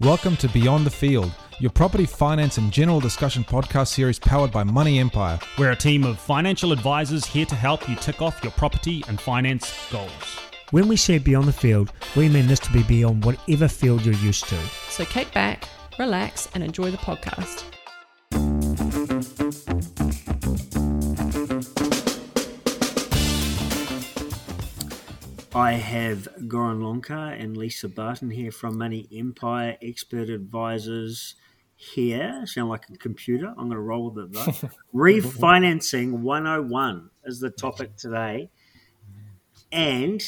Welcome to Beyond the Field, your property finance and general discussion podcast series powered by Money Empire. We're a team of financial advisors here to help you tick off your property and finance goals. When we say beyond the field, we mean this to be beyond whatever field you're used to. So kick back, relax, and enjoy the podcast. I have Goran Lonka and Lisa Barton here from Money Empire Expert Advisors here. Sound like a computer. I'm going to roll with it though. Refinancing 101 is the topic today. And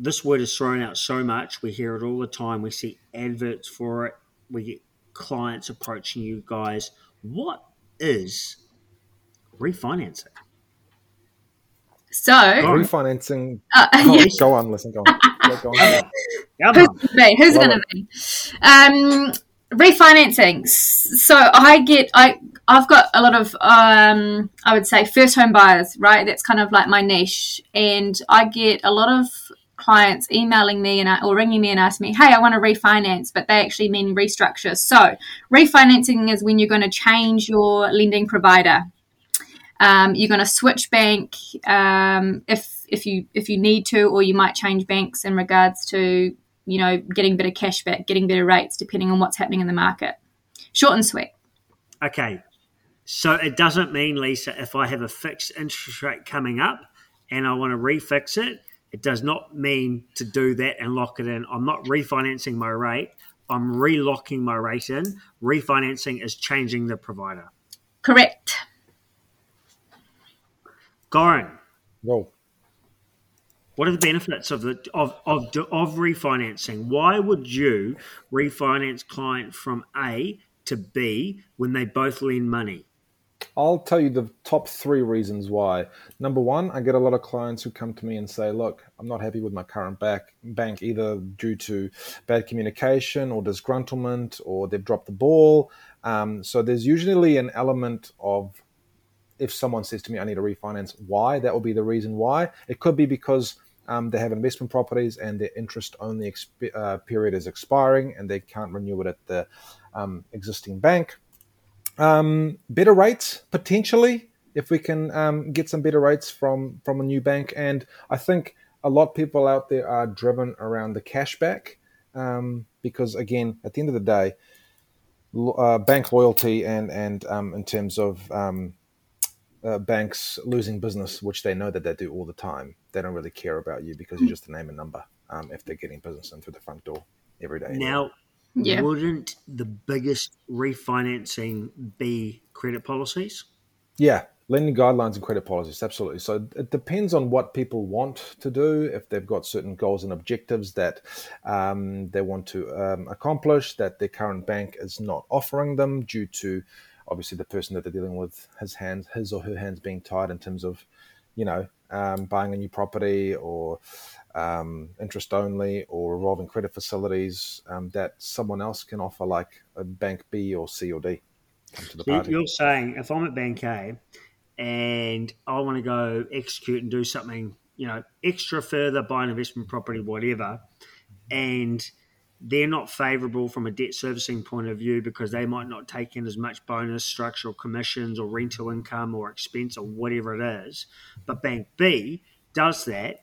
this word is thrown out so much. We hear it all the time. We see adverts for it. We get clients approaching you guys. What is refinancing? So, refinancing. uh, Oh, yeah. Go on, listen, go on. Yeah, go on. Come Who's on. it gonna be? Who's going to be? Um, refinancing. So I get I I've got a lot of um, I would say first home buyers, right? That's kind of like my niche, and I get a lot of clients emailing me and or ringing me and asking me, "Hey, I want to refinance," but they actually mean restructure. So refinancing is when you're going to change your lending provider. Um, you're going to switch bank um, if if you if you need to, or you might change banks in regards to you know getting better cash back, getting better rates, depending on what's happening in the market. Short and sweet. Okay. So it doesn't mean, Lisa, if I have a fixed interest rate coming up and I want to refix it, it does not mean to do that and lock it in. I'm not refinancing my rate. I'm relocking my rate in. Refinancing is changing the provider. Correct. Goran, Whoa. what are the benefits of the of, of of refinancing? Why would you refinance client from A to B when they both lend money? I'll tell you the top three reasons why. Number one, I get a lot of clients who come to me and say, Look, I'm not happy with my current back, bank either due to bad communication or disgruntlement or they've dropped the ball. Um, so there's usually an element of if someone says to me, I need to refinance, why? That will be the reason why. It could be because um, they have investment properties and their interest only exp- uh, period is expiring and they can't renew it at the um, existing bank. Um, better rates potentially if we can um, get some better rates from from a new bank. And I think a lot of people out there are driven around the cashback um, because again, at the end of the day, uh, bank loyalty and and um, in terms of uh, banks losing business, which they know that they do all the time, they don't really care about you because you're just a name and number um, if they're getting business in through the front door every day. Now, Yeah. wouldn't the biggest refinancing be credit policies? Yeah, lending guidelines and credit policies, absolutely. So it depends on what people want to do. If they've got certain goals and objectives that um, they want to um, accomplish, that their current bank is not offering them due to obviously the person that they're dealing with, his hands, his or her hands being tied in terms of, you know, um, buying a new property or um, interest only or revolving credit facilities um, that someone else can offer, like a bank B or C or D. Come to the So. You're saying if I'm at Bank A and I want to go execute and do something, you know, extra further, buy an investment property, whatever, and they're not favourable from a debt servicing point of view because they might not take in as much bonus, structural commissions, or rental income, or expense, or whatever it is. But Bank B does that,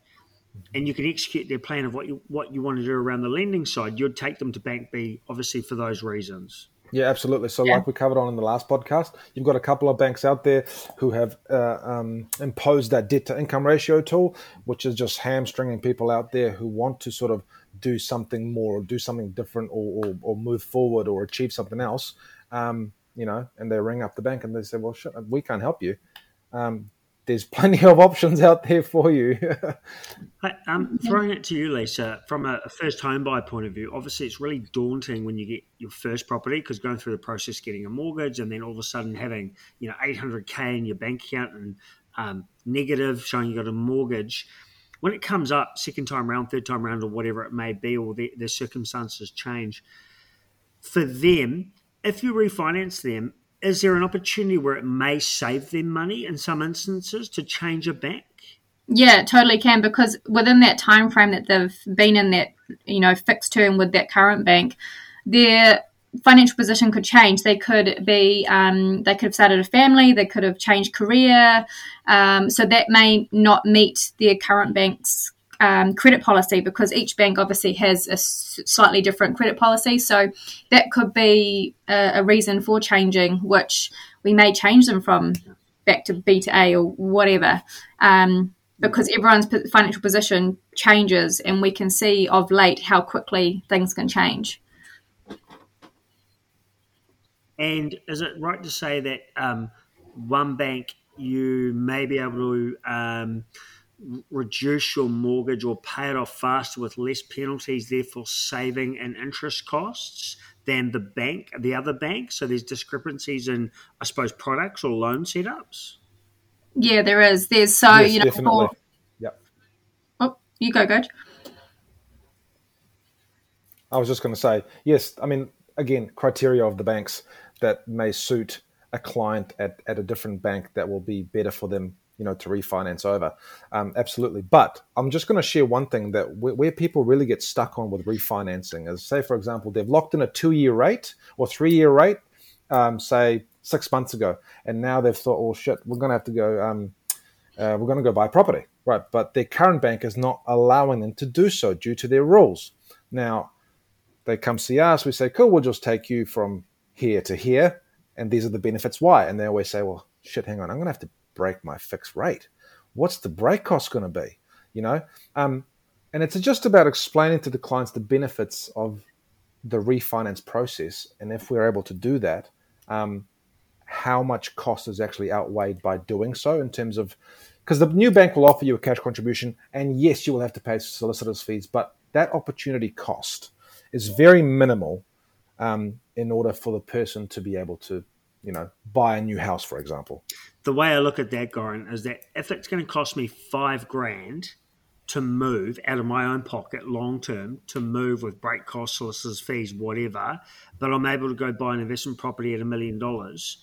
and you can execute their plan of what you what you want to do around the lending side. You'd take them to Bank B, obviously for those reasons. Yeah, absolutely. So, Yeah. like we covered on in the last podcast, you've got a couple of banks out there who have uh, um, imposed that debt to income ratio tool, which is just hamstringing people out there who want to sort of do something more or do something different or, or, or move forward or achieve something else. Um, you know, and they ring up the bank and they say, well, shit, we can't help you. Um, there's plenty of options out there for you. Hey, um, throwing it to you, Lisa, from a, a first home buyer point of view, obviously it's really daunting when you get your first property because going through the process, getting a mortgage, and then all of a sudden having you know 800k in your bank account and um, negative, showing you got a mortgage. When it comes up second time round, third time round, or whatever it may be, or their circumstances change, for them, if you refinance them, is there an opportunity where it may save them money in some instances to change a bank? Yeah, totally can because within that time frame that they've been in that you know fixed term with that current bank, their financial position could change. They could be, um, they could have started a family, they could have changed career. Um, so that may not meet their current bank's um, credit policy because each bank obviously has a slightly different credit policy. So that could be a, a reason for changing, which we may change them from back to B to A or whatever. Um, because everyone's financial position changes, and we can see of late how quickly things can change. And is it right to say that um, one bank you may be able to um, reduce your mortgage or pay it off faster with less penalties, therefore saving in interest costs than the bank, the other bank? So there's discrepancies in, I suppose, products or loan setups. Yeah, there is. There's so yes, you know. definitely. For, yep. Oh, you go, Goj. I was just going to say yes. I mean, again, criteria of the banks that may suit a client at, at a different bank that will be better for them you know to refinance over. Um, absolutely. But i'm just going to share one thing that where, where, people really get stuck on with refinancing is say for example they've locked in a two year rate or three year rate um, say six months ago and now they've thought oh shit we're going to have to go um, uh, we're going to go buy property. Right but their current bank is not allowing them to do so due to their rules. Now they come see us we say cool we'll just take you from here to here, and these are the benefits why. And they always say, well, shit, hang on, I'm going to have to break my fixed rate. What's the break cost going to be? You know, um, and it's just about explaining to the clients the benefits of the refinance process, and if we're able to do that, um, how much cost is actually outweighed by doing so in terms of because the new bank will offer you a cash contribution, and yes, you will have to pay solicitors' fees, but that opportunity cost is very minimal um, in order for the person to be able to, you know, buy a new house, for example. The way I look at that, Goran, is that if it's going to cost me five grand to move out of my own pocket long term, to move with break costs, solicitors' fees, whatever, but I'm able to go buy an investment property at a million dollars.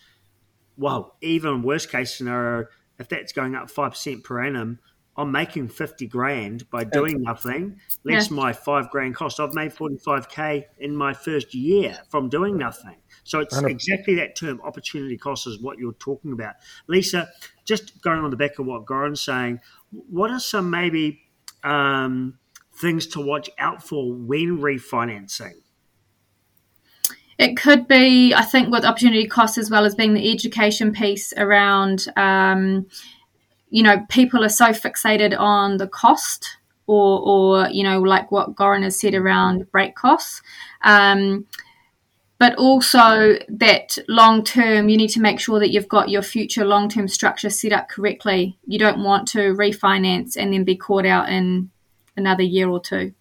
Well, even worst case scenario, if that's going up 5% per annum, I'm making 50 grand by doing nothing, less yeah. my five grand cost. I've made 45K in my first year from doing nothing. So it's exactly that term, opportunity cost, is what you're talking about. Lisa, just going on the back of what Goran's saying, what are some maybe um, things to watch out for when refinancing? It could be, I think, with opportunity cost as well as being the education piece around. Um, you know, people are so fixated on the cost or, or you know, like what Goran has said around break costs. Um, but also that long term, you need to make sure that you've got your future long term structure set up correctly. You don't want to refinance and then be caught out in another year or two.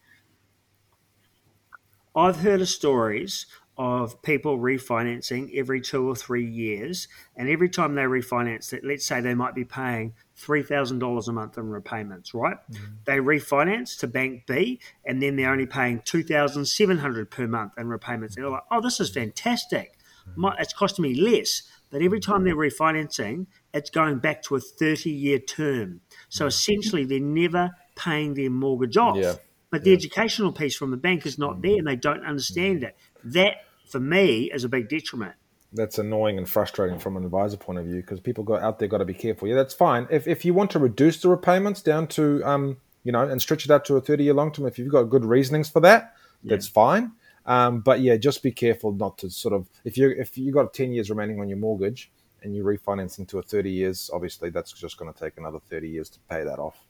I've heard of stories of people refinancing every two or three years, and every time they refinance it, let's say they might be paying $3,000 a month in repayments, right? Mm-hmm. They refinance to Bank B and then they're only paying 2700 per month in repayments. And they're like, oh, this is fantastic. Mm-hmm. My, it's costing me less. But every time they're refinancing, it's going back to a 30 year term. So mm-hmm. essentially, they're never paying their mortgage off. Yeah. But the yeah. educational piece from the bank is not there and they don't understand it. That, for me, is a big detriment that's annoying and frustrating from an advisor point of view because people go out there got to be careful. Yeah, that's fine. If if you want to reduce the repayments down to um, you know, and stretch it out to a thirty year long term, if you've got good reasonings for that, yeah. that's fine. Um, but yeah, just be careful not to sort of if you if you got ten years remaining on your mortgage and you refinance into a thirty years, obviously that's just going to take another thirty years to pay that off.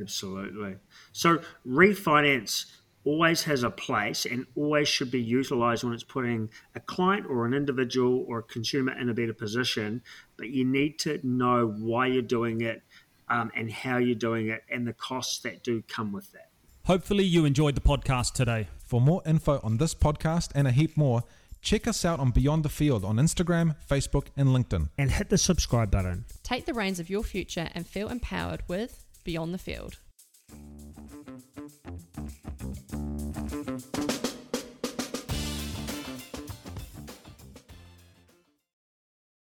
Absolutely. So refinance always has a place and always should be utilized when it's putting a client or an individual or a consumer in a better position. But you need to know why you're doing it um, and how you're doing it and the costs that do come with that. Hopefully, you enjoyed the podcast today. For more info on this podcast and a heap more, check us out on Beyond the Field on Instagram, Facebook, and LinkedIn. And hit the subscribe button. Take the reins of your future and feel empowered with Beyond the Field.